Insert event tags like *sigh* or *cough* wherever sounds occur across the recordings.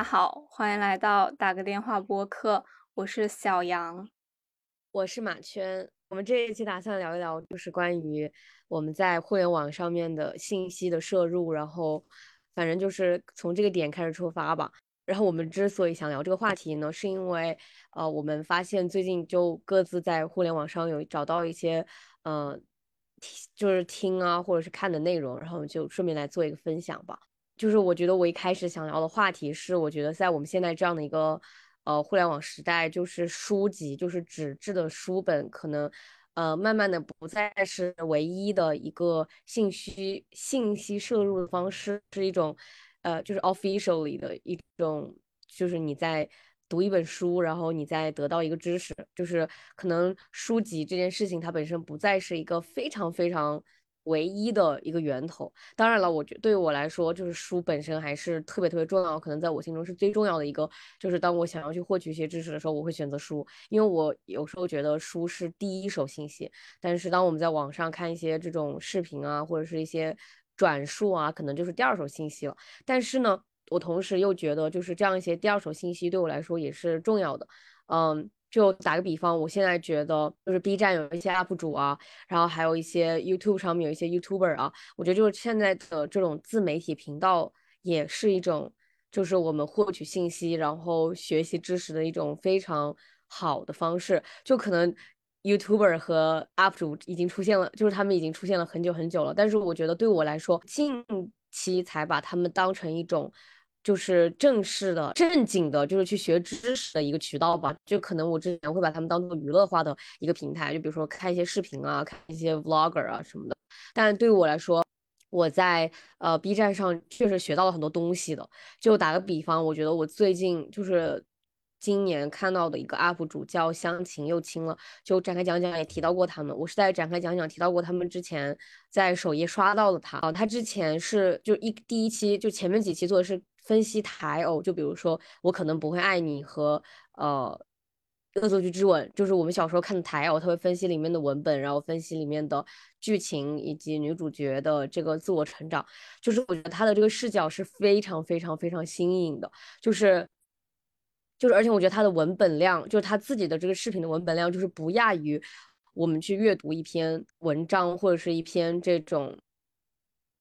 大家好，欢迎来到打个电话播客，我是小杨，我是马圈。我们这一期打算聊一聊，就是关于我们在互联网上面的信息的摄入，然后反正就是从这个点开始出发吧。然后我们之所以想聊这个话题呢，是因为呃，我们发现最近就各自在互联网上有找到一些呃，就是听啊或者是看的内容，然后就顺便来做一个分享吧。就是我觉得我一开始想聊的话题是，我觉得在我们现在这样的一个呃互联网时代，就是书籍，就是纸质的书本，可能呃慢慢的不再是唯一的一个信息信息摄入的方式，是一种呃就是 officially 的一种，就是你在读一本书，然后你在得到一个知识，就是可能书籍这件事情它本身不再是一个非常非常。唯一的一个源头，当然了，我觉对于我来说，就是书本身还是特别特别重要，可能在我心中是最重要的一个。就是当我想要去获取一些知识的时候，我会选择书，因为我有时候觉得书是第一手信息。但是当我们在网上看一些这种视频啊，或者是一些转述啊，可能就是第二手信息了。但是呢，我同时又觉得，就是这样一些第二手信息对我来说也是重要的。嗯。就打个比方，我现在觉得就是 B 站有一些 UP 主啊，然后还有一些 YouTube 上面有一些 YouTuber 啊，我觉得就是现在的这种自媒体频道也是一种，就是我们获取信息然后学习知识的一种非常好的方式。就可能 YouTuber 和 UP 主已经出现了，就是他们已经出现了很久很久了，但是我觉得对我来说，近期才把他们当成一种。就是正式的、正经的，就是去学知识的一个渠道吧。就可能我之前会把他们当做娱乐化的一个平台，就比如说看一些视频啊，看一些 vlogger 啊什么的。但对于我来说，我在呃 B 站上确实学到了很多东西的。就打个比方，我觉得我最近就是今年看到的一个 UP 主叫香琴又青了，就展开讲讲也提到过他们。我是在展开讲讲提到过他们之前，在首页刷到了他啊。他之前是就一第一期就前面几期做的是。分析台偶，就比如说我可能不会爱你和呃恶作剧之吻，就是我们小时候看的台偶，他会分析里面的文本，然后分析里面的剧情以及女主角的这个自我成长，就是我觉得他的这个视角是非常非常非常新颖的，就是就是而且我觉得他的文本量，就是他自己的这个视频的文本量，就是不亚于我们去阅读一篇文章或者是一篇这种。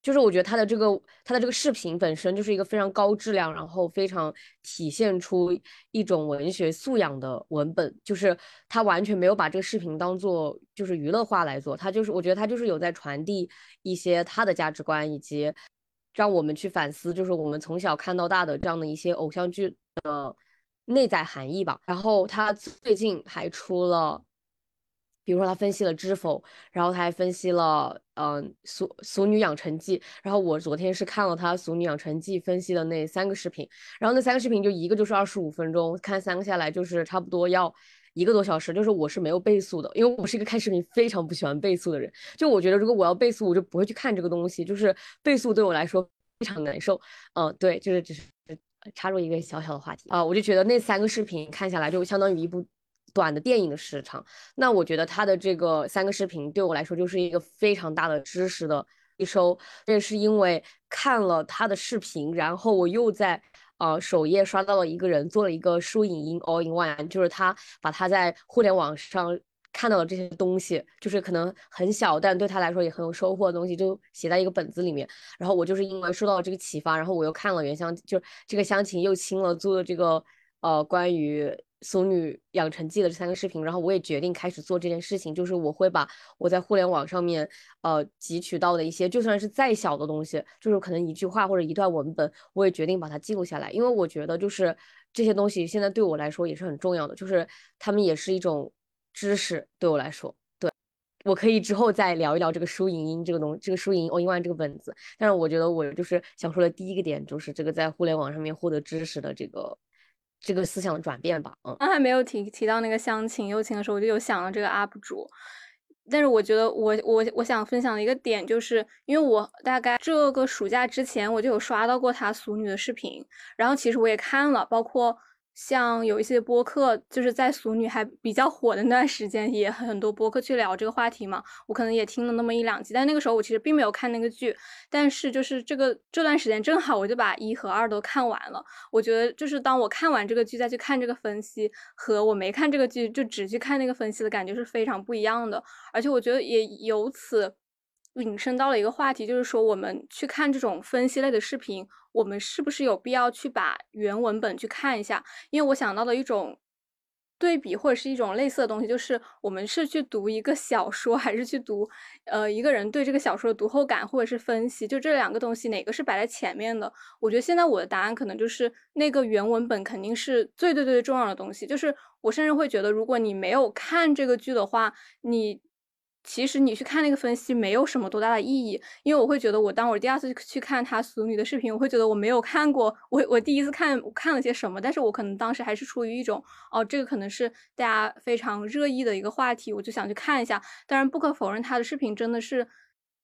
就是我觉得他的这个他的这个视频本身就是一个非常高质量，然后非常体现出一种文学素养的文本。就是他完全没有把这个视频当做就是娱乐化来做，他就是我觉得他就是有在传递一些他的价值观，以及让我们去反思，就是我们从小看到大的这样的一些偶像剧的内在含义吧。然后他最近还出了。比如说他分析了《知否》，然后他还分析了嗯《俗俗女养成记》，然后我昨天是看了他《俗女养成记》分析的那三个视频，然后那三个视频就一个就是二十五分钟，看三个下来就是差不多要一个多小时，就是我是没有倍速的，因为我是一个看视频非常不喜欢倍速的人，就我觉得如果我要倍速，我就不会去看这个东西，就是倍速对我来说非常难受。嗯，对，就是只是插入一个小小的话题啊，我就觉得那三个视频看下来就相当于一部。短的电影的时长，那我觉得他的这个三个视频对我来说就是一个非常大的知识的吸收。这是因为看了他的视频，然后我又在呃首页刷到了一个人做了一个书影音 all in one，就是他把他在互联网上看到的这些东西，就是可能很小，但对他来说也很有收获的东西，就写在一个本子里面。然后我就是因为受到了这个启发，然后我又看了原香，就这个香琴又亲了做的这个呃关于。《俗女养成记》的这三个视频，然后我也决定开始做这件事情，就是我会把我在互联网上面呃汲取到的一些，就算是再小的东西，就是可能一句话或者一段文本，我也决定把它记录下来，因为我觉得就是这些东西现在对我来说也是很重要的，就是他们也是一种知识对我来说。对，我可以之后再聊一聊这个输赢音这个东，这个输赢 all in one 这个本子，但是我觉得我就是想说的第一个点就是这个在互联网上面获得知识的这个。这个思想的转变吧，嗯，刚才没有提提到那个相亲友情的时候，我就有想到这个 UP 主，但是我觉得我我我想分享的一个点，就是因为我大概这个暑假之前我就有刷到过他俗女的视频，然后其实我也看了，包括像有一些播客，就是在《俗女》还比较火的那段时间，也很多播客去聊这个话题嘛。我可能也听了那么一两集，但那个时候我其实并没有看那个剧。但是就是这个这段时间正好我就把一和二都看完了。我觉得就是当我看完这个剧再去看这个分析，和我没看这个剧就只去看那个分析的感觉是非常不一样的。而且我觉得也由此。引申到了一个话题，就是说我们去看这种分析类的视频，我们是不是有必要去把原文本去看一下？因为我想到了一种对比或者是一种类似的东西，就是我们是去读一个小说，还是去读呃一个人对这个小说的读后感或者是分析？就这两个东西哪个是摆在前面的？我觉得现在我的答案可能就是那个原文本肯定是最最最重要的东西。就是我甚至会觉得，如果你没有看这个剧的话，你。其实你去看那个分析没有什么多大的意义，因为我会觉得我当我第二次去看他俗女的视频，我会觉得我没有看过我我第一次看看了些什么，但是我可能当时还是出于一种哦，这个可能是大家非常热议的一个话题，我就想去看一下。当然不可否认他的视频真的是，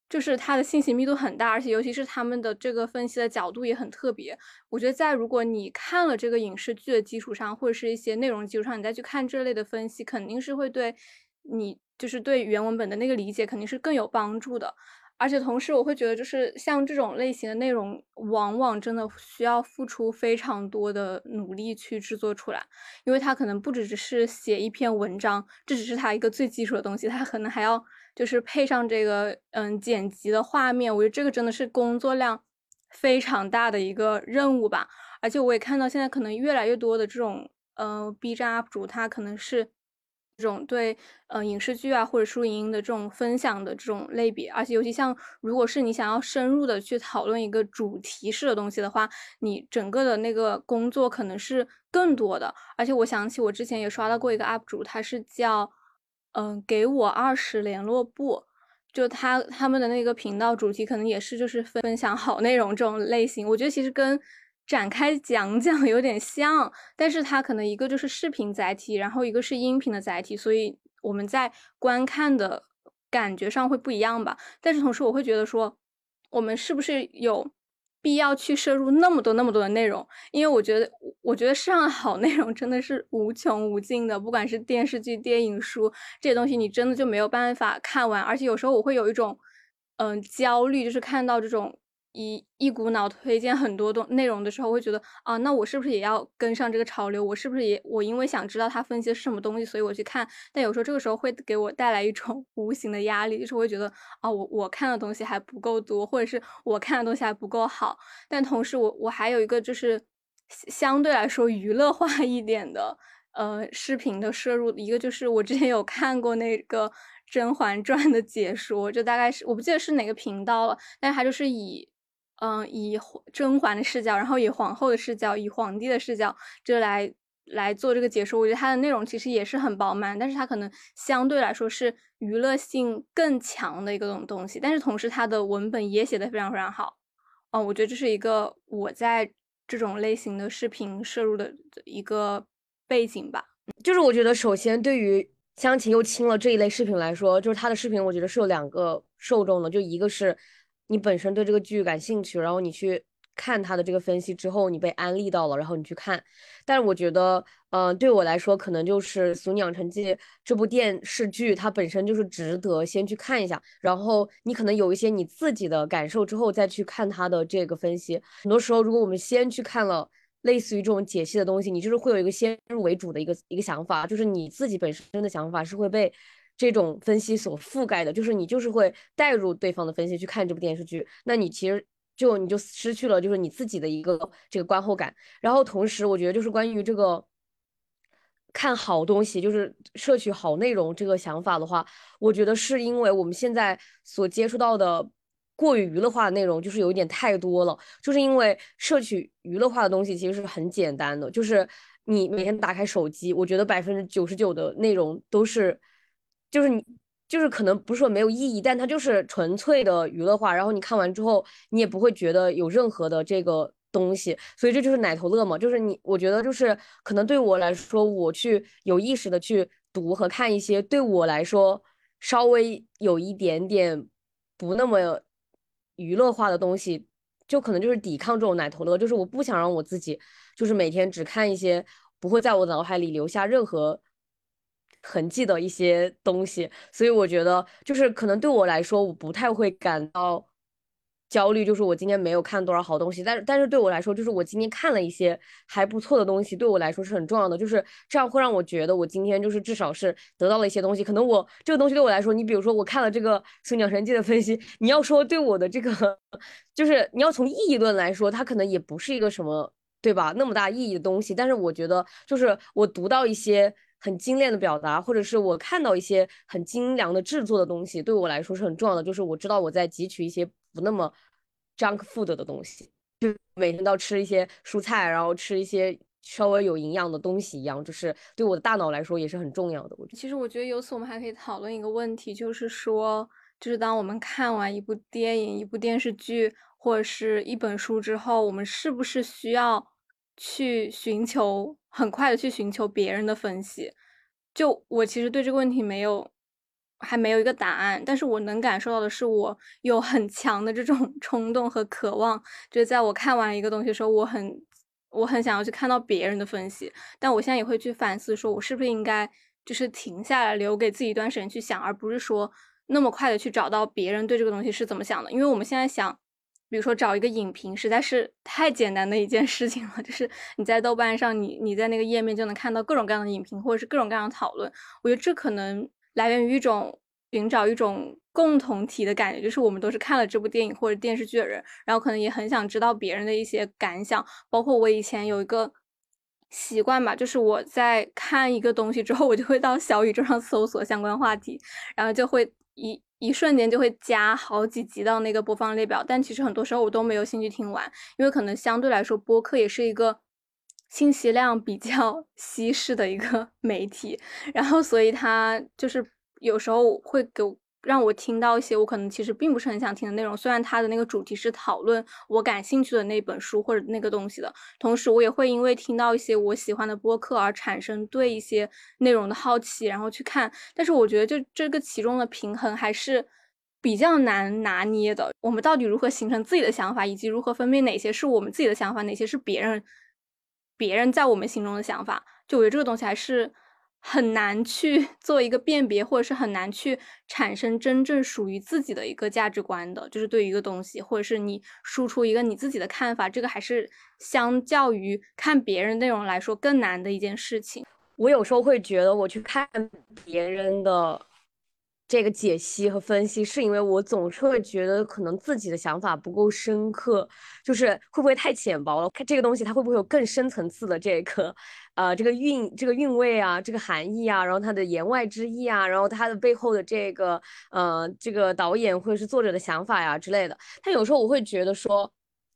就是他的信息密度很大，而且尤其是他们的这个分析的角度也很特别。我觉得在如果你看了这个影视剧的基础上，或者是一些内容基础上，你再去看这类的分析，肯定是会对你。就是对原文本的那个理解肯定是更有帮助的，而且同时我会觉得，就是像这种类型的内容，往往真的需要付出非常多的努力去制作出来，因为它可能不只只是写一篇文章，这只是它一个最基础的东西，它可能还要就是配上这个嗯剪辑的画面，我觉得这个真的是工作量非常大的一个任务吧。而且我也看到现在可能越来越多的这种呃 B 站 UP 主，他可能是。这种对，呃，影视剧啊或者书影音的这种分享的这种类别，而且尤其像如果是你想要深入的去讨论一个主题式的东西的话，你整个的那个工作可能是更多的。而且我想起我之前也刷到过一个 UP 主，他是叫，嗯，给我二十联络部，就他他们的那个频道主题可能也是就是分享好内容这种类型。我觉得其实跟。展开讲讲 *laughs* 有点像，但是它可能一个就是视频载体，然后一个是音频的载体，所以我们在观看的感觉上会不一样吧。但是同时我会觉得说，我们是不是有必要去摄入那么多那么多的内容？因为我觉得，我觉得上好内容真的是无穷无尽的，不管是电视剧、电影、书这些东西，你真的就没有办法看完。而且有时候我会有一种，嗯，焦虑，就是看到这种。一一股脑推荐很多东内容的时候，会觉得啊，那我是不是也要跟上这个潮流？我是不是也我因为想知道他分析的是什么东西，所以我去看？但有时候这个时候会给我带来一种 *laughs* 无形的压力，就是会觉得啊，我我看的东西还不够多，或者是我看的东西还不够好。但同时，我我还有一个就是相对来说娱乐化一点的呃视频的摄入，一个就是我之前有看过那个《甄嬛传》的解说，就大概是我不记得是哪个频道了，但是它就是以。嗯，以甄嬛的视角，然后以皇后的视角，以皇帝的视角，就来来做这个解说。我觉得它的内容其实也是很饱满，但是它可能相对来说是娱乐性更强的一个东东西。但是同时，它的文本也写的非常非常好。嗯，我觉得这是一个我在这种类型的视频摄入的一个背景吧。就是我觉得，首先对于相亲又亲了这一类视频来说，就是他的视频，我觉得是有两个受众的，就一个是。你本身对这个剧感兴趣，然后你去看他的这个分析之后，你被安利到了，然后你去看。但是我觉得，嗯，对我来说，可能就是《俗女养成记》这部电视剧，它本身就是值得先去看一下。然后你可能有一些你自己的感受之后，再去看它的这个分析。很多时候，如果我们先去看了类似于这种解析的东西，你就是会有一个先入为主的一个一个想法，就是你自己本身的想法是会被。这种分析所覆盖的，就是你就是会带入对方的分析去看这部电视剧，那你其实就你就失去了就是你自己的一个这个观后感。然后同时，我觉得就是关于这个看好东西，就是摄取好内容这个想法的话，我觉得是因为我们现在所接触到的过于娱乐化的内容就是有一点太多了，就是因为摄取娱乐化的东西其实是很简单的，就是你每天打开手机，我觉得百分之九十九的内容都是。就是你，就是可能不是说没有意义，但它就是纯粹的娱乐化。然后你看完之后，你也不会觉得有任何的这个东西，所以这就是奶头乐嘛。就是你，我觉得就是可能对我来说，我去有意识的去读和看一些对我来说稍微有一点点不那么娱乐化的东西，就可能就是抵抗这种奶头乐。就是我不想让我自己就是每天只看一些。不会在我脑海里留下任何痕迹的一些东西。所以我觉得，就是可能对我来说，我不太会感到。焦虑就是我今天没有看多少好东西，但是但是对我来说，就是我今天看了一些还不错的东西，对我来说是很重要的，就是这样会让我觉得我今天就是至少是得到了一些东西。可能我这个东西对我来说，你比如说我看了这个《孙鸟神记》的分析，你要说对我的这个，就是你要从意义论来说，它可能也不是一个什么对吧那么大意义的东西。但是我觉得，就是我读到一些很精炼的表达，或者是我看到一些很精良的制作的东西，对我来说是很重要的。就是我知道我在汲取一些。不那么 junk food 的东西，就每天都要吃一些蔬菜，然后吃一些稍微有营养的东西一样，就是对我的大脑来说也是很重要的。我其实我觉得由此我们还可以讨论一个问题，就是说，就是当我们看完一部电影、一部电视剧或者是一本书之后，我们是不是需要去寻求很快的去寻求别人的分析？就我其实对这个问题没有。还没有一个答案，但是我能感受到的是，我有很强的这种 *laughs* 冲动和渴望，就是在我看完一个东西的时候，我很我很想要去看到别人的分析。但我现在也会去反思，说我是不是应该就是停下来，留给自己一段时间去想，而不是说那么快的去找到别人对这个东西是怎么想的。因为我们现在想，比如说找一个影评，实在是太简单的一件事情了，就是你在豆瓣上，你你在那个页面就能看到各种各样的影评，或者是各种各样的讨论。我觉得这可能。来源于一种寻找一种共同体的感觉，就是我们都是看了这部电影或者电视剧的人，然后可能也很想知道别人的一些感想。包括我以前有一个习惯吧，就是我在看一个东西之后，我就会到小宇宙上搜索相关话题，然后就会一一瞬间就会加好几集到那个播放列表。但其实很多时候我都没有兴趣听完，因为可能相对来说播客也是一个。信息量比较 *laughs* 稀释的一个 *laughs* 媒体，然后所以它就是有时候会给我让我听到一些我可能其实并不是很想听的内容。虽然它的那个主题是讨论我感兴趣的那本书或者那个东西的，同时我也会因为听到一些我喜欢的播客而产生对一些内容的好奇，然后去看。但是我觉得就这个其中的平衡还是比较难拿捏的。我们到底如何形成自己的想法，以及如何分辨哪些是我们自己的想法，哪些是别人？别人在我们心中的想法，就我觉得这个东西还是很难去做一个辨别，或者是很难去产生真正属于自己的一个价值观的。就是对于一个东西，或者是你输出一个你自己的看法，这个还是相较于看别人内容来说更难的一件事情。我有时候会觉得，我去看别人的。这个解析和分析，是因为我总是会觉得可能自己的想法不够深刻，就是会不会太浅薄了？看这个东西，它会不会有更深层次的这个，呃，这个韵这个韵味啊，这个含义啊，然后它的言外之意啊，然后它的背后的这个，呃，这个导演或者是作者的想法呀之类的。但有时候我会觉得说，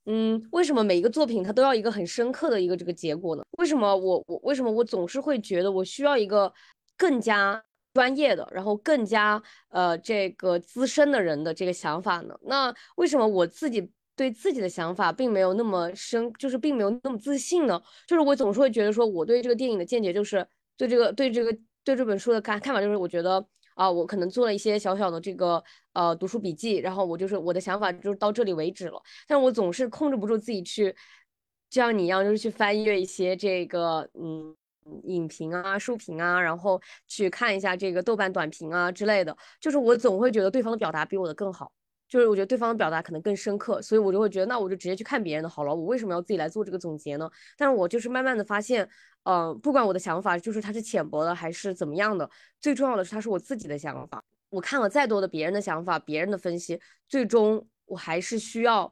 嗯，为什么每一个作品它都要一个很深刻的一个这个结果呢？为什么我我为什么我总是会觉得我需要一个更加。专业的，然后更加呃这个资深的人的这个想法呢？那为什么我自己对自己的想法并没有那么深，就是并没有那么自信呢？就是我总是会觉得说，我对这个电影的见解，就是对这个对这个对这本书的看看法，就是我觉得啊，我可能做了一些小小的这个呃读书笔记，然后我就是我的想法就是到这里为止了。但我总是控制不住自己去，就像你一样，就是去翻阅一些这个嗯。影评啊、书评啊，然后去看一下这个豆瓣短评啊之类的，就是我总会觉得对方的表达比我的更好，就是我觉得对方的表达可能更深刻，所以我就会觉得那我就直接去看别人的好了，我为什么要自己来做这个总结呢？但是我就是慢慢的发现，嗯，不管我的想法就是它是浅薄的还是怎么样的，最重要的是它是我自己的想法。我看了再多的别人的想法、别人的分析，最终我还是需要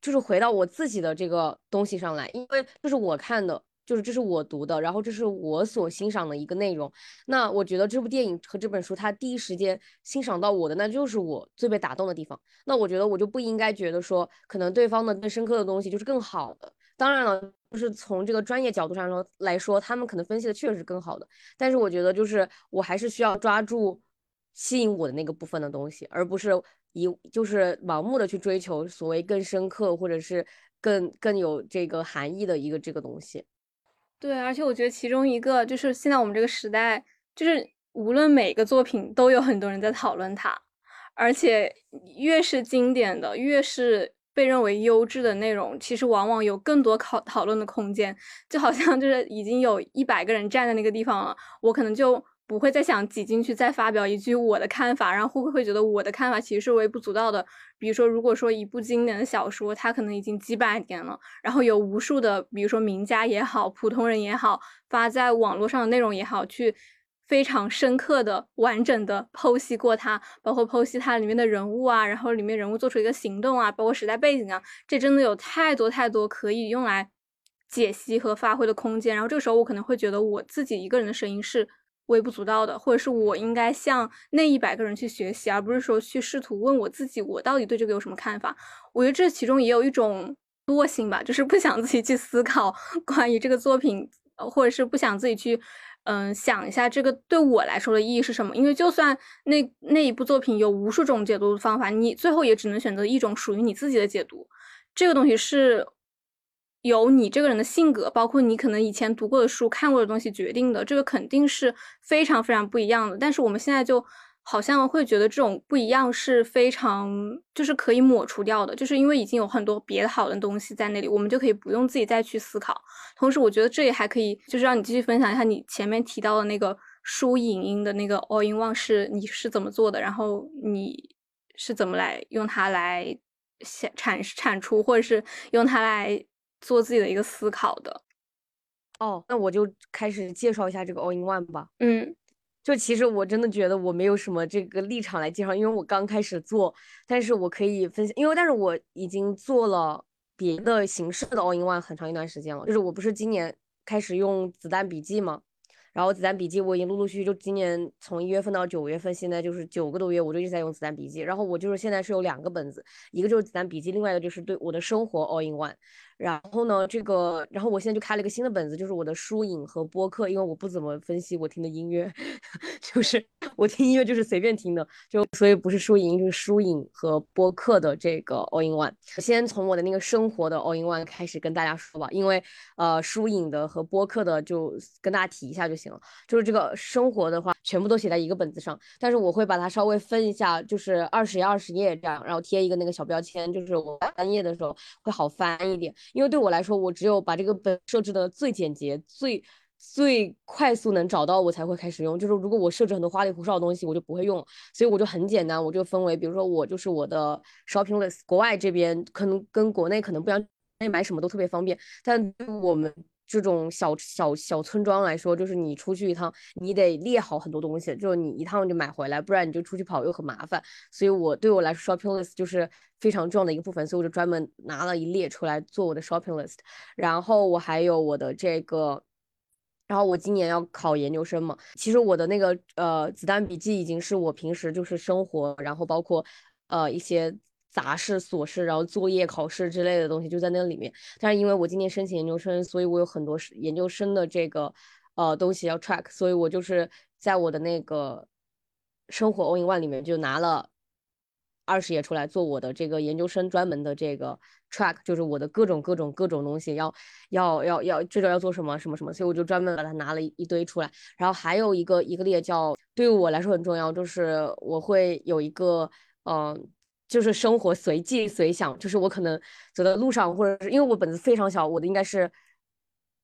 就是回到我自己的这个东西上来，因为这是我看的。就是这是我读的，然后这是我所欣赏的一个内容。那我觉得这部电影和这本书，它第一时间欣赏到我的，那就是我最被打动的地方。那我觉得我就不应该觉得说，可能对方的更深刻的东西就是更好的。当然了，就是从这个专业角度上说来说，他们可能分析的确实是更好的。但是我觉得，就是我还是需要抓住吸引我的那个部分的东西，而不是以就是盲目的去追求所谓更深刻或者是更更有这个含义的一个这个东西。对，而且我觉得其中一个就是现在我们这个时代，就是无论每个作品都有很多人在讨论它，而且越是经典的，越是被认为优质的内容，其实往往有更多考讨论的空间。就好像就是已经有一百个人站在那个地方了，我可能就不会再想挤进去再发表一句我的看法，然后会不会觉得我的看法其实是微不足道的？比如说，如果说一部经典的小说，它可能已经几百年了，然后有无数的，比如说名家也好，普通人也好，发在网络上的内容也好，去。非常深刻的、完整的剖析过它，包括剖析它里面的人物啊，然后里面人物做出一个行动啊，包括时代背景啊，这真的有太多太多可以用来解析和发挥的空间。然后这个时候，我可能会觉得我自己一个人的声音是微不足道的，或者是我应该向那一百个人去学习，而不是说去试图问我自己，我到底对这个有什么看法。我觉得这其中也有一种惰性吧，就是不想自己去思考 *laughs* 关于这个作品，或者是不想自己去。嗯，想一下这个对我来说的意义是什么？因为就算那那一部作品有无数种解读的方法，你最后也只能选择一种属于你自己的解读。这个东西是由你这个人的性格，包括你可能以前读过的书、看过的东西决定的。这个肯定是非常非常不一样的。但是我们现在就。好像会觉得这种不一样是非常，就是可以抹除掉的，就是因为已经有很多别的好的东西在那里，我们就可以不用自己再去思考。同时，我觉得这也还可以，就是让你继续分享一下你前面提到的那个书影音的那个 all in one 是你是怎么做的，然后你是怎么来用它来产产出，或者是用它来做自己的一个思考的。哦，那我就开始介绍一下这个 all in one 吧。嗯。就其实我真的觉得我没有什么这个立场来介绍，因为我刚开始做，但是我可以分享，因为但是我已经做了别的形式的 all in one 很长一段时间了，就是我不是今年开始用子弹笔记吗？然后子弹笔记我已经陆陆续续就今年从一月份到九月份，现在就是九个多月，我就一直在用子弹笔记。然后我就是现在是有两个本子，一个就是子弹笔记，另外一个就是对我的生活 all in one。然后呢，这个，然后我现在就开了一个新的本子，就是我的书影和播客，因为我不怎么分析我听的音乐，*laughs* 就是我听音乐就是随便听的，就所以不是书影，就是书影和播客的这个 all in one。我先从我的那个生活的 all in one 开始跟大家说吧，因为呃书影的和播客的就跟大家提一下就行了。就是这个生活的话，全部都写在一个本子上，但是我会把它稍微分一下，就是二十页二十页这样，然后贴一个那个小标签，就是我翻页的时候会好翻一点。因为对我来说，我只有把这个本设置的最简洁、最最快速能找到，我才会开始用。就是如果我设置很多花里胡哨的东西，我就不会用。所以我就很简单，我就分为，比如说我就是我的 shopping list。国外这边可能跟国内可能不一样，买什么都特别方便，但我们。这种小小小村庄来说，就是你出去一趟，你得列好很多东西，就是你一趟就买回来，不然你就出去跑又很麻烦。所以我对我来说，shopping list 就是非常重要的一个部分，所以我就专门拿了一列出来做我的 shopping list。然后我还有我的这个，然后我今年要考研究生嘛，其实我的那个呃子弹笔记已经是我平时就是生活，然后包括呃一些。杂事、琐事，然后作业、考试之类的东西就在那里面。但是因为我今年申请研究生，所以我有很多是研究生的这个呃东西要 track，所以我就是在我的那个生活 all in one 里面就拿了二十页出来做我的这个研究生专门的这个 track，就是我的各种各种各种东西要要要要这个要做什么什么什么，所以我就专门把它拿了一堆出来。然后还有一个一个列叫对我来说很重要，就是我会有一个嗯。就是生活随记随想，就是我可能走在路上，或者是因为我本子非常小，我的应该是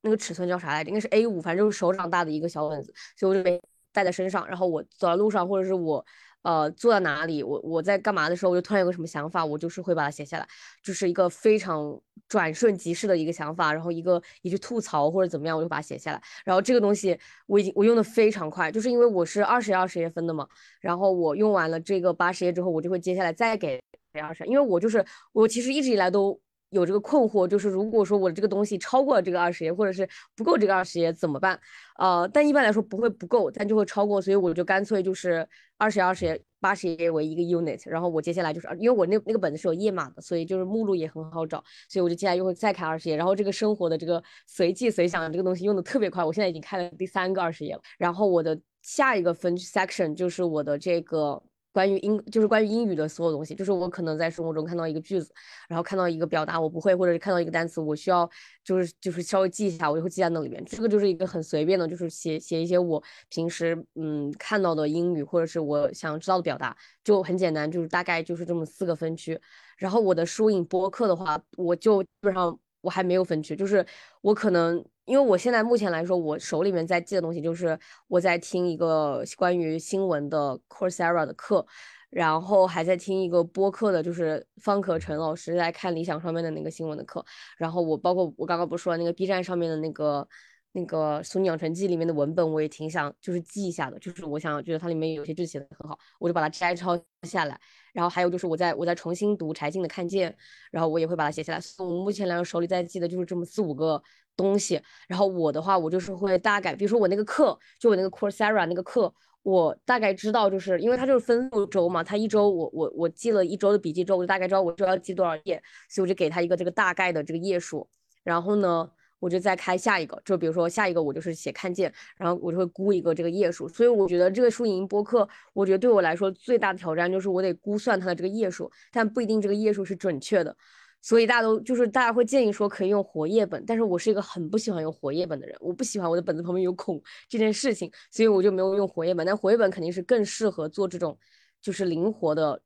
那个尺寸叫啥来着？应该是 A 五，反正就是手掌大的一个小本子，所以我就没带在身上。然后我走在路上，或者是我。呃，做到哪里？我我在干嘛的时候，我就突然有个什么想法，我就是会把它写下来，就是一个非常转瞬即逝的一个想法，然后一个一句吐槽或者怎么样，我就把它写下来。然后这个东西我已经我用的非常快，就是因为我是二十页二十页分的嘛，然后我用完了这个八十页之后，我就会接下来再给二十，因为我就是我其实一直以来都。有这个困惑，就是如果说我这个东西超过了这个二十页，或者是不够这个二十页怎么办？呃，但一般来说不会不够，但就会超过，所以我就干脆就是二十页、二十页、八十页为一个 unit，然后我接下来就是，因为我那那个本子是有页码的，所以就是目录也很好找，所以我就接下来又会再开二十页，然后这个生活的这个随记随想这个东西用的特别快，我现在已经开了第三个二十页了，然后我的下一个分 section 就是我的这个关于英就是关于英语的所有东西，就是我可能在生活中看到一个句子，然后看到一个表达我不会，或者是看到一个单词我需要就是就是稍微记一下，我就会记在那里面。这个就是一个很随便的，就是写写一些我平时嗯看到的英语或者是我想知道的表达，就很简单，就是大概就是这么四个分区。然后我的书影播客的话，我就基本上我还没有分区，就是我可能。因为我现在目前来说，我手里面在记的东西就是我在听一个关于新闻的 Coursera 的课，然后还在听一个播客的，就是方可成老师在看理想上面的那个新闻的课，然后我包括我刚刚不是说那个 B 站上面的那个那个《俗女养成记》里面的文本，我也挺想就是记一下的，就是我想觉得它里面有些句子写的很好，我就把它摘抄下来，然后还有就是我在我在重新读柴静的《看见》，然后我也会把它写下来。所以我目前来说手里在记的就是这么四五个。东西，然后我的话，我就是会大概，比如说我那个课，就我那个 Coursera 那个课，我大概知道，就是因为它就是分六周嘛，它一周我我我记了一周的笔记之后，我就大概知道我就要记多少页，所以我就给他一个这个大概的这个页数，然后呢，我就再开下一个，就比如说下一个我就是写看见，然后我就会估一个这个页数，所以我觉得这个输赢播客，我觉得对我来说最大的挑战就是我得估算它的这个页数，但不一定这个页数是准确的。所以大家都就是大家会建议说可以用活页本，但是我是一个很不喜欢用活页本的人，我不喜欢我的本子旁边有孔这件事情，所以我就没有用活页本。但活页本肯定是更适合做这种就是灵活的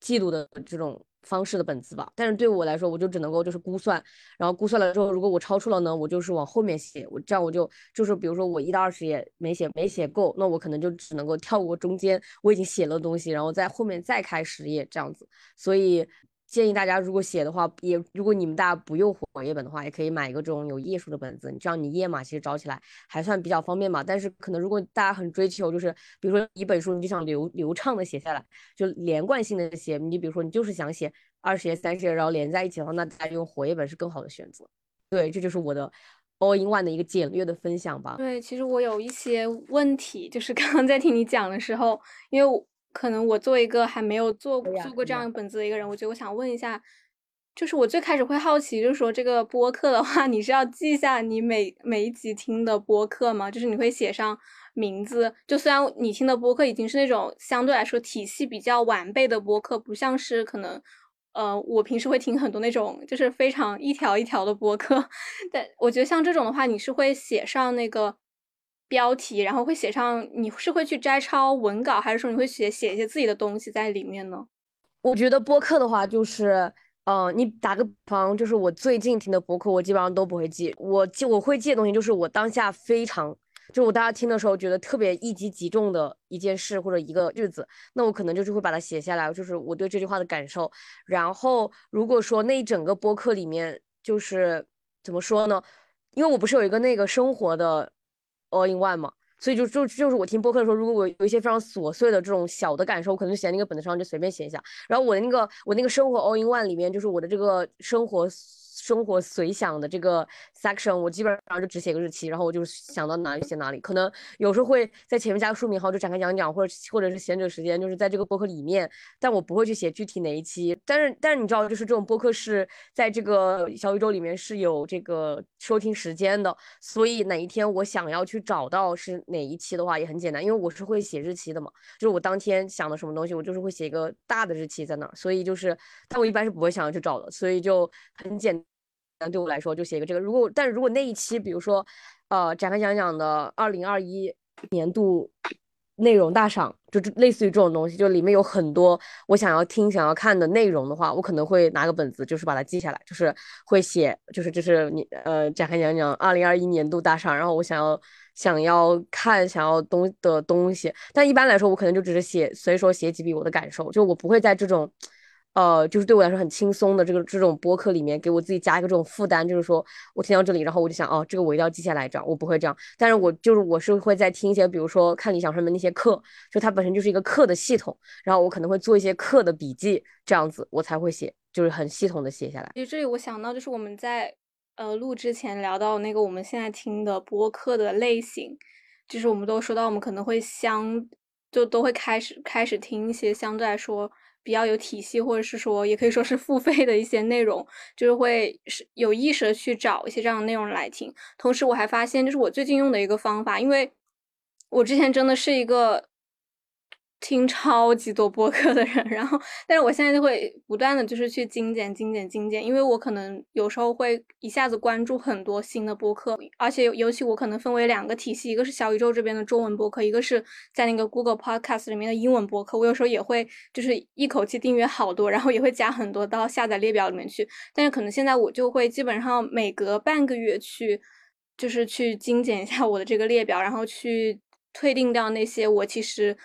记录的这种方式的本子吧。但是对我来说，我就只能够就是估算，然后估算了之后，如果我超出了呢，我就是往后面写，我这样我就就是比如说我一到二十页没写没写够，那我可能就只能够跳过中间我已经写了东西，然后在后面再开十页这样子。所以。建议大家，如果写的话，也如果你们大家不用活页本的话，也可以买一个这种有页数的本子，你这样你页码其实找起来还算比较方便嘛。但是可能如果大家很追求，就是比如说一本书你就想流流畅的写下来，就连贯性的写，你比如说你就是想写二十页、三十页，然后连在一起的话，那大家用活页本是更好的选择。对，这就是我的 all in one 的一个简略的分享吧。对，其实我有一些问题，就是刚刚在听你讲的时候，因为我。可能我作为一个还没有做做过这样本子的一个人，我觉得我想问一下，就是我最开始会好奇，就是说这个播客的话，你是要记下你每每一集听的播客吗？就是你会写上名字？就虽然你听的播客已经是那种相对来说体系比较完备的播客，不像是可能，呃，我平时会听很多那种就是非常一条一条的播客，*laughs* 但我觉得像这种的话，你是会写上那个。标题，然后会写上，你是会去摘抄文稿，还是说你会写写一些自己的东西在里面呢？我觉得播客的话，就是，嗯，你打个比方，就是我最近听的播客，我基本上都不会记。我记我会记的东西，就是我当下非常，就我大家听的时候觉得特别一击即中的一件事或者一个日子，那我可能就是会把它写下来，就是我对这句话的感受。然后如果说那一整个播客里面，就是怎么说呢？因为我不是有一个那个生活的。All in one 嘛，所以就就就是我听播客的时候，如果我有一些非常琐碎的这种小的感受，我可能就写在那个本子上，就随便写一下。然后我的那个我那个生活 All in one 里面，就是我的这个生活。生活随想的这个 section，我基本上就只写个日期，然后我就想到哪里写哪里。可能有时候会在前面加个书名号，就展开讲讲，或者或者是闲着时间，就是在这个播客里面，但我不会去写具体哪一期。但是但是你知道，就是这种播客是在这个小宇宙里面是有这个收听时间的，所以哪一天我想要去找到是哪一期的话，也很简单，因为我是会写日期的嘛，就是我当天想的什么东西，我就是会写一个大的日期在那儿，所以就是，但我一般是不会想要去找的，所以就很简。那对我来说就写一个这个。如果但是如果那一期，比如说，呃，展开讲讲的二零二一年度内容大赏，就类似于这种东西，就里面有很多我想要听、想要看的内容的话，我可能会拿个本子，就是把它记下来，就是会写，就是就是你呃展开讲讲二零二一年度大赏，然后我想要想要看、想要东的东西。但一般来说，我可能就只是写，随手写几笔我的感受，就我不会在这种。呃，就是对我来说很轻松的这个这种播客里面，给我自己加一个这种负担，就是说我听到这里，然后我就想，哦，这个我一定要记下来，这样我不会这样。但是我就是我是会在听一些，比如说看理想上面那些课，就它本身就是一个课的系统，然后我可能会做一些课的笔记，这样子我才会写，就是很系统的写下来。其实这里我想到就是我们在呃录之前聊到那个我们现在听的播客的类型，就是我们都说到我们可能会相就都会开始开始听一些相对来说。比较有体系，或者是说，也可以说是付费的一些内容，就是会是有意识的去找一些这样的内容来听。同时，我还发现，就是我最近用的一个方法，因为我之前真的是一个听超级多播客的人，然后，但是我现在就会不断的就是去精简、精简、精简，因为我可能有时候会一下子关注很多新的播客，而且尤其我可能分为两个体系，一个是小宇宙这边的中文播客，一个是在那个 Google Podcast 里面的英文播客，我有时候也会就是一口气订阅好多，然后也会加很多到下载列表里面去，但是可能现在我就会基本上每隔半个月去，就是去精简一下我的这个列表，然后去退订掉那些我其实。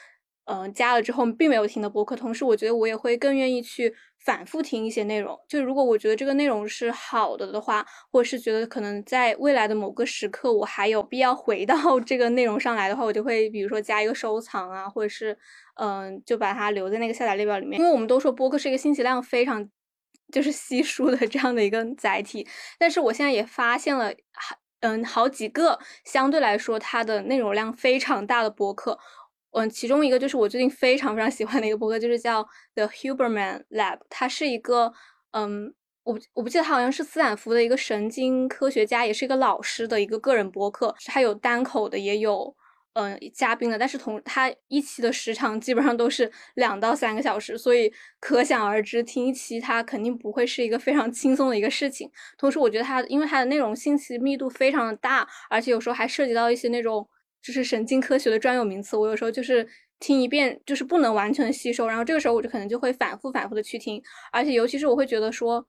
嗯，加了之后并没有听的播客，同时我觉得我也会更愿意去反复听一些内容。就如果我觉得这个内容是好的的话，或者是觉得可能在未来的某个时刻我还有必要回到 *laughs* 这个内容上来的话，我就会比如说加一个收藏啊，或者是嗯，就把它留在那个下载列表里面。因为我们都说播客是一个信息量非常就是稀疏的这样的一个载体，但是我现在也发现了嗯好几个相对来说它的内容量非常大的播客。嗯，其中一个就是我最近非常非常喜欢的一个博客，就是叫 The Huberman Lab。它是一个，嗯，我我不记得他好像是斯坦福的一个神经科学家，也是一个老师的一个个人博客。他有单口的，也有嗯嘉宾的，但是同他一期的时长基本上都是两到三个小时，所以可想而知，听一期他肯定不会是一个非常轻松的一个事情。同时，我觉得他因为他的内容信息密度非常的大，而且有时候还涉及到一些那种。就是神经科学的专有名词，我有时候就是听一遍，就是不能完全吸收，然后这个时候我就可能就会反复反复的去听，而且尤其是我会觉得说，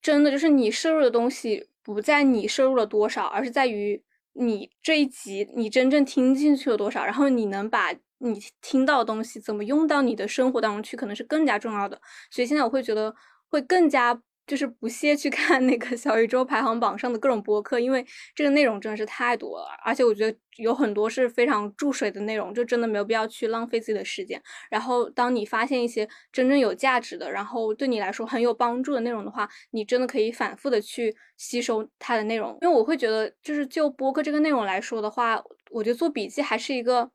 真的就是你摄入的东西不在你摄入了多少，而是在于你这一集你真正听进去了多少，然后你能把你听到的东西怎么用到你的生活当中去，可能是更加重要的。所以现在我会觉得会更加。就是不屑去看那个小宇宙排行榜上的各种播客，因为这个内容真的是太多了，而且我觉得有很多是非常注水的内容，就真的没有必要去浪费自己的时间。然后，当你发现一些真正有价值的，然后对你来说很有帮助的内容的话，你真的可以反复的去吸收它的内容。因为我会觉得，就是就播客这个内容来说的话，我觉得做笔记还是一个，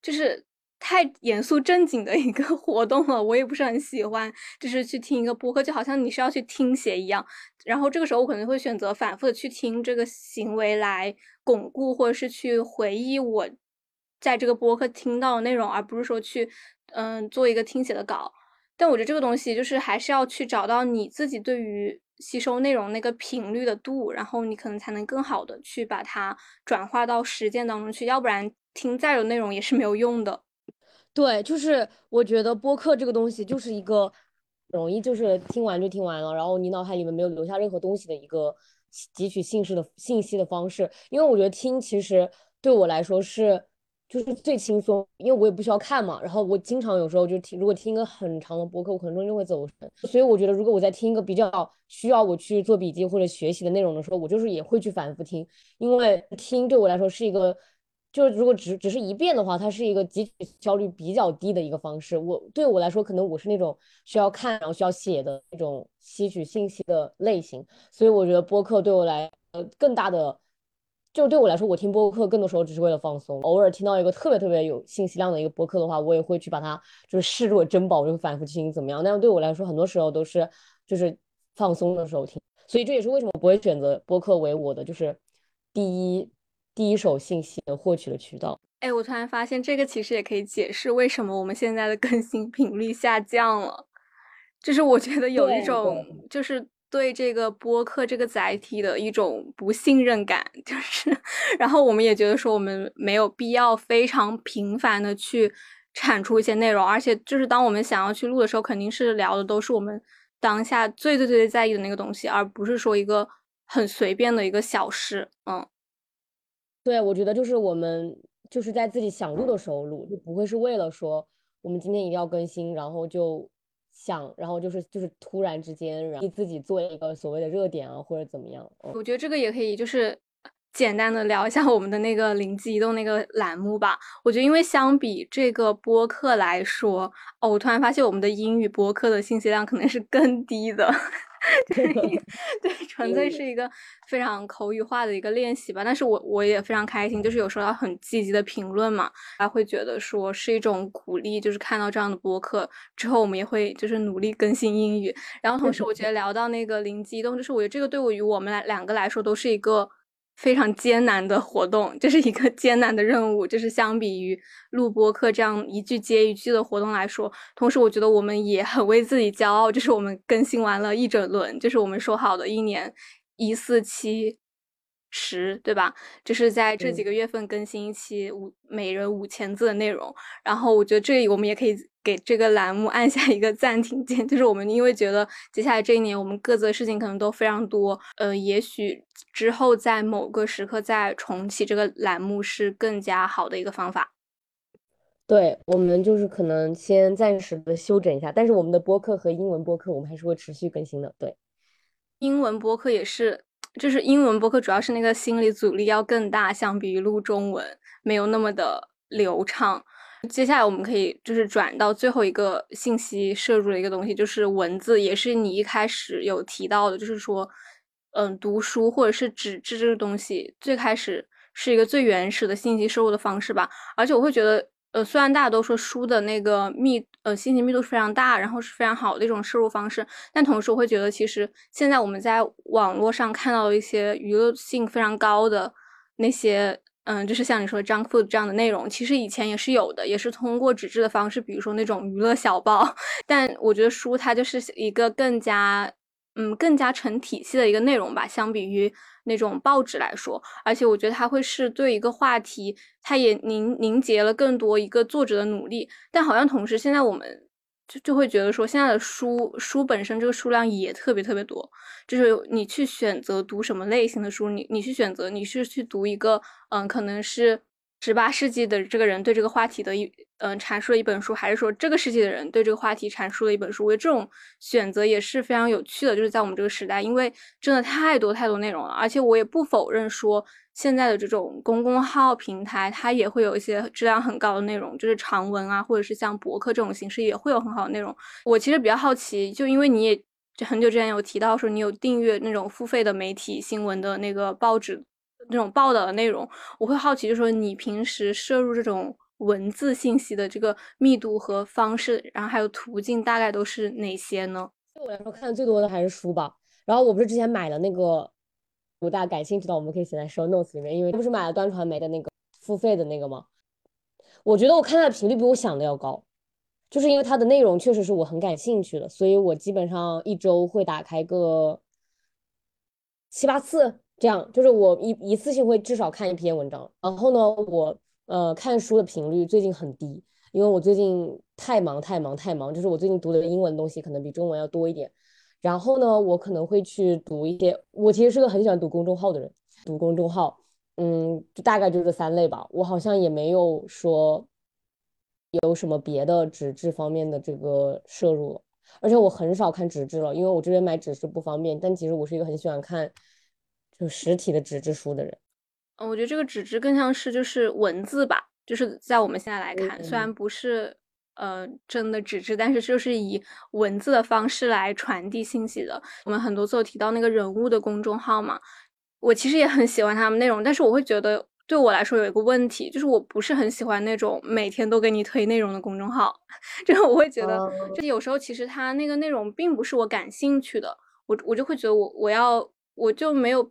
就是。太严肃正经的一个 *laughs* 活动了，我也不是很喜欢，就是去听一个播客，就好像你是要去听写一样。然后这个时候我可能会选择反复的去听这个行为来巩固，或者是去回忆我在这个播客听到的内容，而不是说去嗯做一个听写的稿。但我觉得这个东西就是还是要去找到你自己对于吸收内容那个频率的度，然后你可能才能更好的去把它转化到实践当中去，要不然听再有内容也是没有用的。对，就是我觉得播客这个东西就是一个容易就是听完就听完了，然后你脑海里面没有留下任何东西的一个汲取信息的信息的方式。因为我觉得听其实对我来说是就是最轻松，因为我也不需要看嘛。然后我经常有时候就听，如果听一个很长的播客，我可能中间会走神。所以我觉得如果我在听一个比较需要我去做笔记或者学习的内容的时候，我就是也会去反复听，因为听对我来说是一个。就是如果只只是一遍的话，它是一个汲取效率比较低的一个方式。我对我来说，可能我是那种需要看然后需要写的那种吸取信息的类型，所以我觉得播客对我来呃更大的，就对我来说，我听播客更多时候只是为了放松。偶尔听到一个特别特别有信息量的一个播客的话，我也会去把它就是视若珍宝，就会反复听怎么样。但是对我来说，很多时候都是就是放松的时候听，所以这也是为什么我不会选择播客为我的就是第一。第一手信息的获取的渠道。哎，我突然发现这个其实也可以解释为什么我们现在的更新频率下降了。就是我觉得有一种，就是对这个播客这个载体的一种不信任感，*laughs* 就是，然后我们也觉得说我们没有必要非常频繁的去产出一些内容，而且就是当我们想要去录的时候，肯定是聊的都是我们当下最最最最在意的那个东西，而不是说一个很随便的一个小事，嗯。对，我觉得就是我们就是在自己想录的时候录，就不会是为了说我们今天一定要更新，然后就想，然后就是就是突然之间，然后自己做一个所谓的热点啊，或者怎么样。我觉得这个也可以，就是简单的聊一下我们的那个灵机一动那个栏目吧。我觉得因为相比这个播客来说，哦，我突然发现我们的英语播客的信息量可能是更低的。*laughs* 对 *laughs* 对，纯粹是一个非常口语化的一个练习吧。但是我我也非常开心，就是有收到很积极的评论嘛，还会觉得说是一种鼓励。就是看到这样的播客之后，我们也会就是努力更新英语。然后同时，我觉得聊到那个灵机一动，就是我觉得这个对我与我们来两个来说都是一个非常艰难的活动，这是一个艰难的任务，就是相比于录播课这样一句接一句的活动来说，同时我觉得我们也很为自己骄傲，就是我们更新完了一整轮，就是我们说好的一年一四七十，对吧？就是在这几个月份更新一期五每人五千字的内容，然后我觉得这里我们也可以。给这个栏目按下一个暂停键，就是我们因为觉得接下来这一年我们各自的事情可能都非常多，呃，也许之后在某个时刻再重启这个栏目是更加好的一个方法。对我们就是可能先暂时的休整一下，但是我们的播客和英文播客我们还是会持续更新的。对，英文播客也是，就是英文播客主要是那个心理阻力要更大，相比于录中文没有那么的流畅。接下来我们可以就是转到最后一个信息摄入的一个东西，就是文字，也是你一开始有提到的，就是说，嗯，读书或者是纸质这个东西，最开始是一个最原始的信息摄入的方式吧。而且我会觉得，呃，虽然大家都说书的那个密，呃，信息密度是非常大，然后是非常好的一种摄入方式，但同时我会觉得，其实现在我们在网络上看到的一些娱乐性非常高的那些。嗯，就是像你说 junk food 这样的内容，其实以前也是有的，也是通过纸质的方式，比如说那种娱乐小报。*laughs* 但我觉得书它就是一个更加，嗯，更加成体系的一个内容吧，相比于那种报纸来说。而且我觉得它会是对一个话题，它也凝凝结了更多一个作者的努力。但好像同时现在我们。就就会觉得说，现在的书书本身这个数量也特别特别多，就是你去选择读什么类型的书，你你去选择你是去读一个，嗯，可能是十八世纪的这个人对这个话题的一，嗯，阐述了一本书，还是说这个世纪的人对这个话题阐述了一本书，我觉得这种选择也是非常有趣的，就是在我们这个时代，因为真的太多太多内容了，而且我也不否认说。现在的这种公共号平台，它也会有一些质量很高的内容，就是长文啊，或者是像博客这种形式，也会有很好的内容。我其实比较好奇，就因为你也就很久之前有提到说你有订阅那种付费的媒体新闻的那个报纸那种报道的内容，我会好奇，就是说你平时摄入这种文字信息的这个密度和方式，然后还有途径，大概都是哪些呢？对我来说，看的最多的还是书吧。然后我不是之前买了那个。如果大家感兴趣的，我们可以写在 show notes 里面，因为不是买了端传媒的那个付费的那个吗？我觉得我看它的频率比我想的要高，就是因为它的内容确实是我很感兴趣的，所以我基本上一周会打开个七八次，这样就是我一一次性会至少看一篇文章。然后呢，我呃看书的频率最近很低，因为我最近太忙太忙太忙，就是我最近读的英文东西可能比中文要多一点。然后呢，我可能会去读一些。我其实是个很喜欢读公众号的人，读公众号，嗯，就大概就这三类吧。我好像也没有说有什么别的纸质方面的这个摄入了，而且我很少看纸质了，因为我这边买纸质不方便。但其实我是一个很喜欢看就实体的纸质书的人。嗯，我觉得这个纸质更像是就是文字吧，就是在我们现在来看，虽然不是。呃，真的纸质，但是就是以文字的方式来传递信息的。我们很多次有提到那个人物的公众号嘛，我其实也很喜欢他们内容，但是我会觉得对我来说有一个问题，就是我不是很喜欢那种每天都给你推内容的公众号。*laughs* 就是我会觉得，就有时候其实他那个内容并不是我感兴趣的，我我就会觉得我我要我就没有，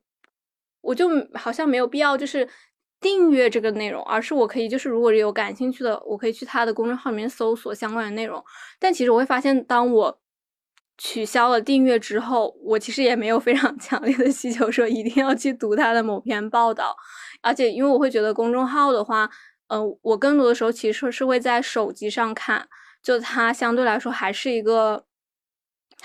我就好像没有必要就是。订阅这个内容，而是我可以就是如果有感兴趣的，我可以去他的公众号里面搜索相关的内容。但其实我会发现，当我取消了订阅之后，我其实也没有非常 *laughs* 强烈的需求说一定要去读他的某篇报道。而且因为我会觉得公众号的话，嗯，我更多的时候其实是会在手机上看，就它相对来说还是一个。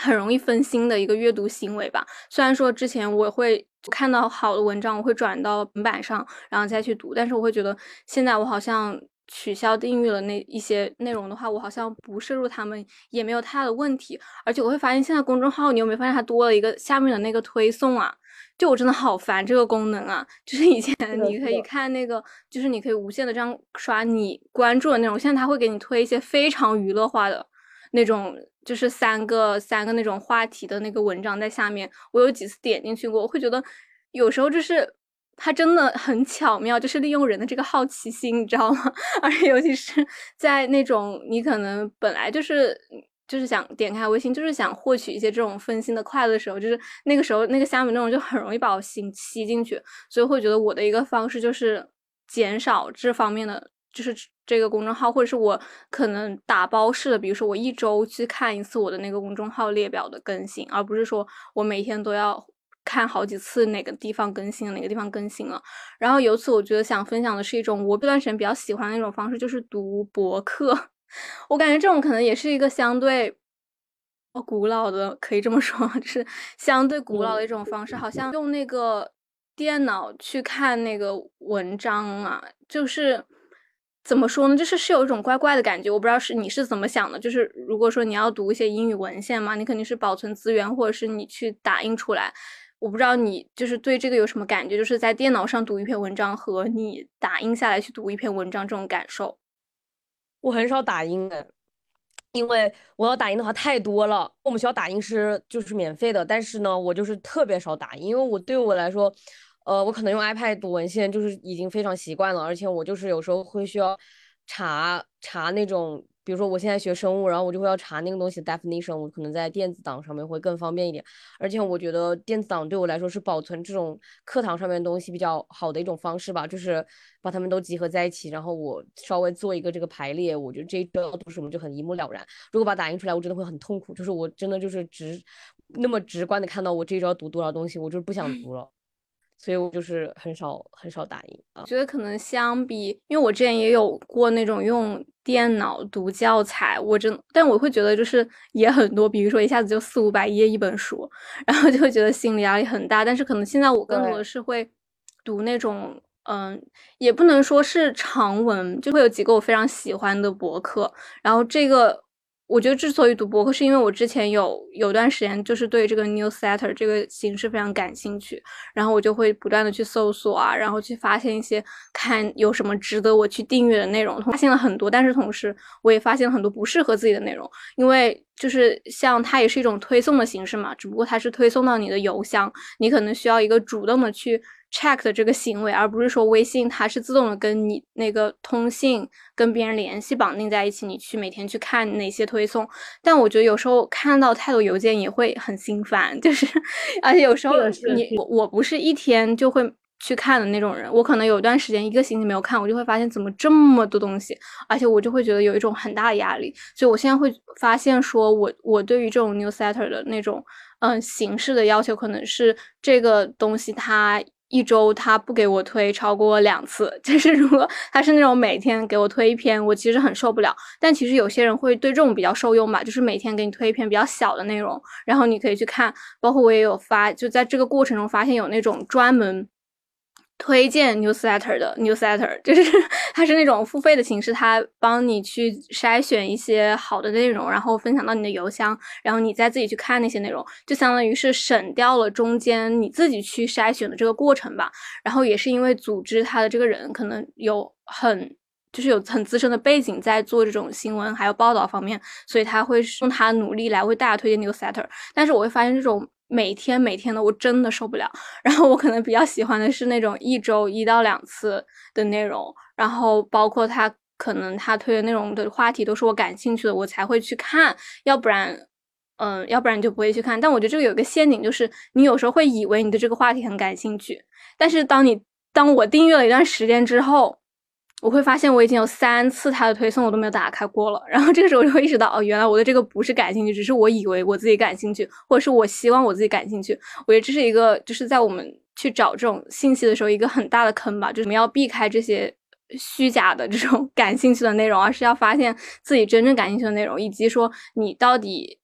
很容易分心的一个阅读行为吧。虽然说之前我会看到好的文章，我会转到平板上，然后再去读，但是我会觉得现在我好像取消订阅了那一些内容的话，我好像不摄入他们也没有太大的问题。而且我会发现现在公众号，你有没有发现它多了一个下面的那个推送啊？就我真的好烦这个功能啊！就是以前你可以看那个，就是你可以无限的这样刷你关注的内容，现在它会给你推一些非常娱乐化的那种。就是三个三个那种话题的那个文章在下面，我有几次点进去过，我会觉得有时候就是它真的很巧妙，就是利用人的这个好奇心，你知道吗？*laughs* 而且尤其是在那种你可能本来就是就是想点开微信，就是想获取一些这种分心的快乐的时候，就是那个时候那个虾米内容就很容易把我心吸进去，所以会觉得我的一个方式就是减少这方面的，就是这个公众号，或者是我可能打包式的，比如说我一周去看一次我的那个公众号列表的更新，而不是说我每天都要看好几次哪个地方更新了，哪个地方更新了。然后由此我觉得想分享的是一种我这段时间比较喜欢的一种方式，就是读博客。*laughs* 我感觉这种可能也是一个相对哦古老的，可以这么说，*laughs* 就是相对古老的一种方式。好像用那个电脑去看那个文章啊，就是怎么说呢？就是是有一种怪怪的感觉。我不知道是你是怎么想的。就是如果说你要读一些英语文献嘛，你肯定是保存资源，或者是你去打印出来。我不知道你就是对这个有什么感觉？就是在电脑上读一篇文章和你打印下来去读一篇文章这种感受。我很少打印的，因为我要打印的话太多了。我们学校打印是就是免费的，但是呢，我就是特别少打印，因为我对我来说，呃，我可能用 iPad 读文献就是已经非常习惯了，而且我就是有时候会需要查查那种。比如说我现在学生物，然后我就会要查那个东西的 definition，我可能在电子档上面会更方便一点。而且我觉得电子档对我来说是保存这种课堂上面的东西比较好的一种方式吧，就是把它们都集合在一起，然后我稍微做一个这个排列，我觉得这一周要读什么就很一目了然。如果把打印出来，我真的会很痛苦，就是我真的就是直那么直观的看到我这一周要读多少东西，我就是不想 *clears throat* 读了。所以我就是很少很少打印啊。觉得可能相比，因为我之前也有过那种用电脑读教材，我真，但我会觉得就是也很多，比如说一下子就四五百页一本书，然后就会觉得心理压力很大。但是可能现在我更多的是会读那种，嗯，也不能说是长文，就会有几个我非常喜欢的博客，然后这个。我觉得之所以读博客，是因为我之前有有段时间就是对这个 newsletter 这个形式非常感兴趣，然后我就会不断的去搜索啊，然后去发现一些看有什么值得我去订阅的内容，发现了很多，但是同时我也发现了很多不适合自己的内容，因为就是像它也是一种推送的形式嘛，只不过它是推送到你的邮箱，你可能需要一个主动的去。Check 的这个行为，而不是说微信它是自动的跟你那个通信跟别人联系绑定在一起，你去每天去看哪些推送。但我觉得有时候看到太多邮件也会很心烦，就是 *laughs* 而且有时候你我我不是一天就会去看的那种人，我可能有段时间一个星期没有看，我就会发现怎么这么多东西，而且我就会觉得有一种很大的压力。所以我现在会发现说，我我对于这种 newsletter 的那种嗯形式的要求，可能是这个东西它。一周他不给我推超过两次，*laughs* 就是如果他是那种每天给我推一篇，我其实很受不了。但其实有些人会对这种比较受用吧，就是每天给你推一篇比较小的内容，然后你可以去看。包括我也有发，就在这个过程中发现有那种专门。推荐 newsletter 的 newsletter 就是 *laughs* 它是那种付费的形式，它帮你去筛选一些好的内容，然后分享到你的邮箱，然后你再自己去看那些内容，就相当于是省掉了中间你自己去筛选的这个过程吧。然后也是因为组织他的这个人可能有很就是有很资深的背景在做这种新闻还有报道方面，所以他会用他的努力来为大家推荐 newsletter。但是我会发现这种。每天每天的我真的受不了，然后我可能比较喜欢的是那种一周一到两次的内容，然后包括他可能他推的内容的话题都是我感兴趣的，我才会去看，要不然，嗯，要不然你就不会去看。但我觉得这个有个陷阱，就是你有时候会以为你对这个话题很感兴趣，但是当你当我订阅了一段时间之后。我会发现我已经有三次他的推送我都没有打开过了，然后这个时候就会意识到，哦，原来我对这个不是感兴趣，只是我以为我自己感兴趣，或者是我希望我自己感兴趣。我觉得这是一个，就是在我们去找这种信息的时候，一个很大的坑吧，就是我们要避开这些虚假的这种 *laughs* 感兴趣的内容，而是要发现自己真正感兴趣的内容，以及说你到底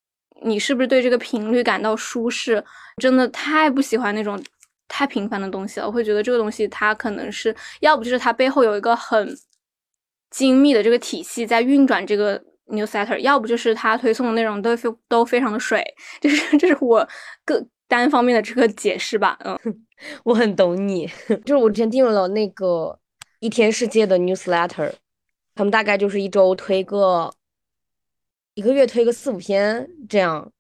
你是不是对这个频率感到舒适。真的太不喜欢那种。太平凡的东西了，我会觉得这个东西它可能是要不就是它背后有一个很精密的这个体系在运转这个 newsletter，要不就是它推送的内容都非都非常的水，就是这是我各单方面的这个解释吧。嗯，*laughs* 我很懂你，*laughs* 就是我之前订了那个一天世界的 newsletter，他们大概就是一周推个一个月推个四五篇这样。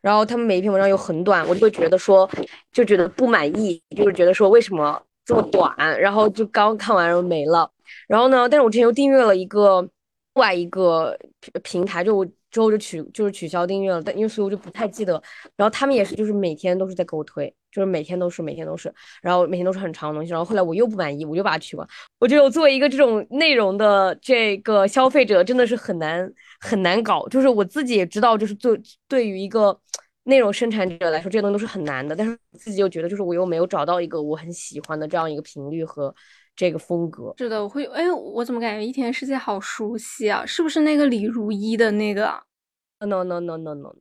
然后他们每一篇文章又很短，我就会觉得说，就觉得不满意，就是觉得说为什么这么短，然后就刚看完然后没了。然后呢，但是我之前又订阅了一个另外一个平台，就我之后就取就是取消订阅了，但因为所以我就不太记得。然后他们也是，就是每天都是在给我推，就是每天都是每天都是，然后每天都是很长的东西。然后后来我又不满意，我就把它取关。我觉得我作为一个这种内容的这个消费者，真的是很难很难搞。就是我自己也知道，就是对对于一个内容生产者来说，这些东西都是很难的。但是自己又觉得，就是我又没有找到一个我很喜欢的这样一个频率和。这个风格是的，我会哎，我怎么感觉一天世界好熟悉啊？是不是那个李如一的那个？No no no no no，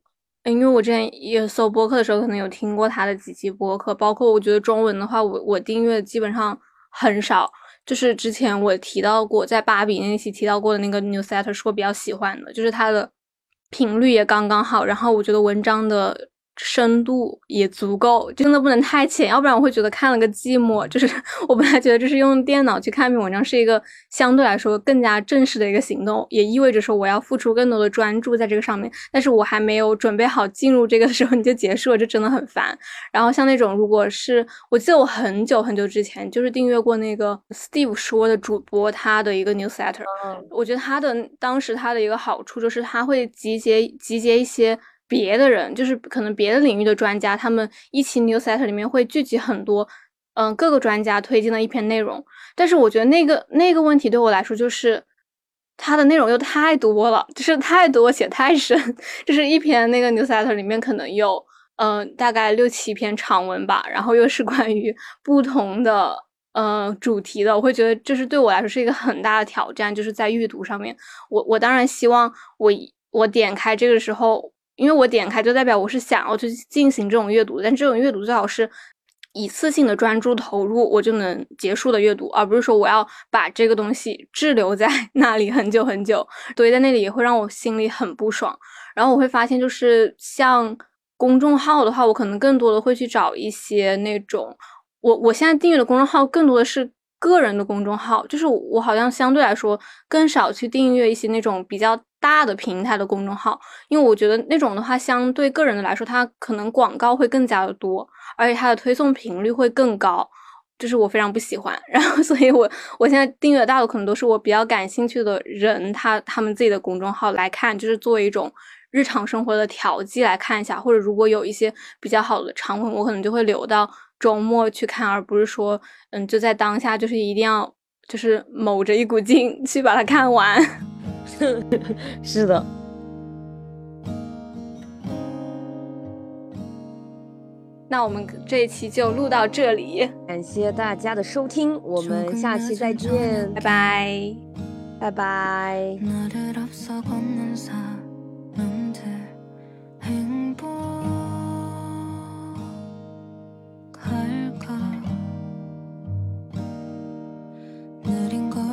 因为我之前也搜播客的时候，可能有听过他的几期播客，包括我觉得中文的话，我我订阅基本上很少。就是之前我提到过，在芭比那期提到过的那个 Newsletter，是我比较喜欢的，就是它的频率也刚刚好，然后我觉得文章的。深度也足够，真的不能太浅，要不然我会觉得看了个寂寞。就是 *laughs* 我本来觉得这是用电脑去看一篇文章，是一个相对来说更加正式的一个行动，也意味着说我要付出更多的专注在这个上面。但是我还没有准备好进入这个的 *laughs* 时候你就结束了，这真的很烦。然后像那种，如果是我记得我很久很久之前就是订阅过那个 Steve 说的主播他的一个 newsletter，我觉得他的当时他的一个好处就是他会集结集结一些。别的人就是可能别的领域的专家，他们一期 newsletter 里面会聚集很多，嗯，各个专家推荐的一篇内容。但是我觉得那个那个问题对我来说就是，它的内容又太多了，就是太多且太深。就是一篇那个 newsletter 里面可能有，嗯，大概六七篇长文吧，然后又是关于不同的，呃，主题的。我会觉得这是对我来说是一个很大的挑战，就是在阅读上面。我我当然希望我我点开这个时候。因为我点开就代表我是想要去进行这种阅读，但这种阅读最好是一次性的专注投入，我就能结束的阅读，而不是说我要把这个东西滞留在 *laughs* 那里很久很久，堆在那里也会让我心里很不爽。然后我会发现，就是像公众号的话，我可能更多的会去找一些那种，我我现在订阅的公众号更多的是。个人的公众号，就是我好像相对来说更少去订阅一些那种比较大的平台的公众号，因为我觉得那种的话，相对个人的来说，它可能广告会更加的多，而且它的推送频率会更高，就是我非常不喜欢。*laughs* 然后，所以我我现在订阅大的可能都是我比较感兴趣的人，他他们自己的公众号来看，就是作为一种日常生活的调剂来看一下，或者如果有一些比较好的长文，我可能就会留到。周末去看，而不是说，嗯，就在当下，就是一定要，就是卯着一股劲去把它看完。*laughs* 是的。那我们这一期就录到这里，感谢大家的收听，我们下期再见，拜拜，拜拜。 느린 걸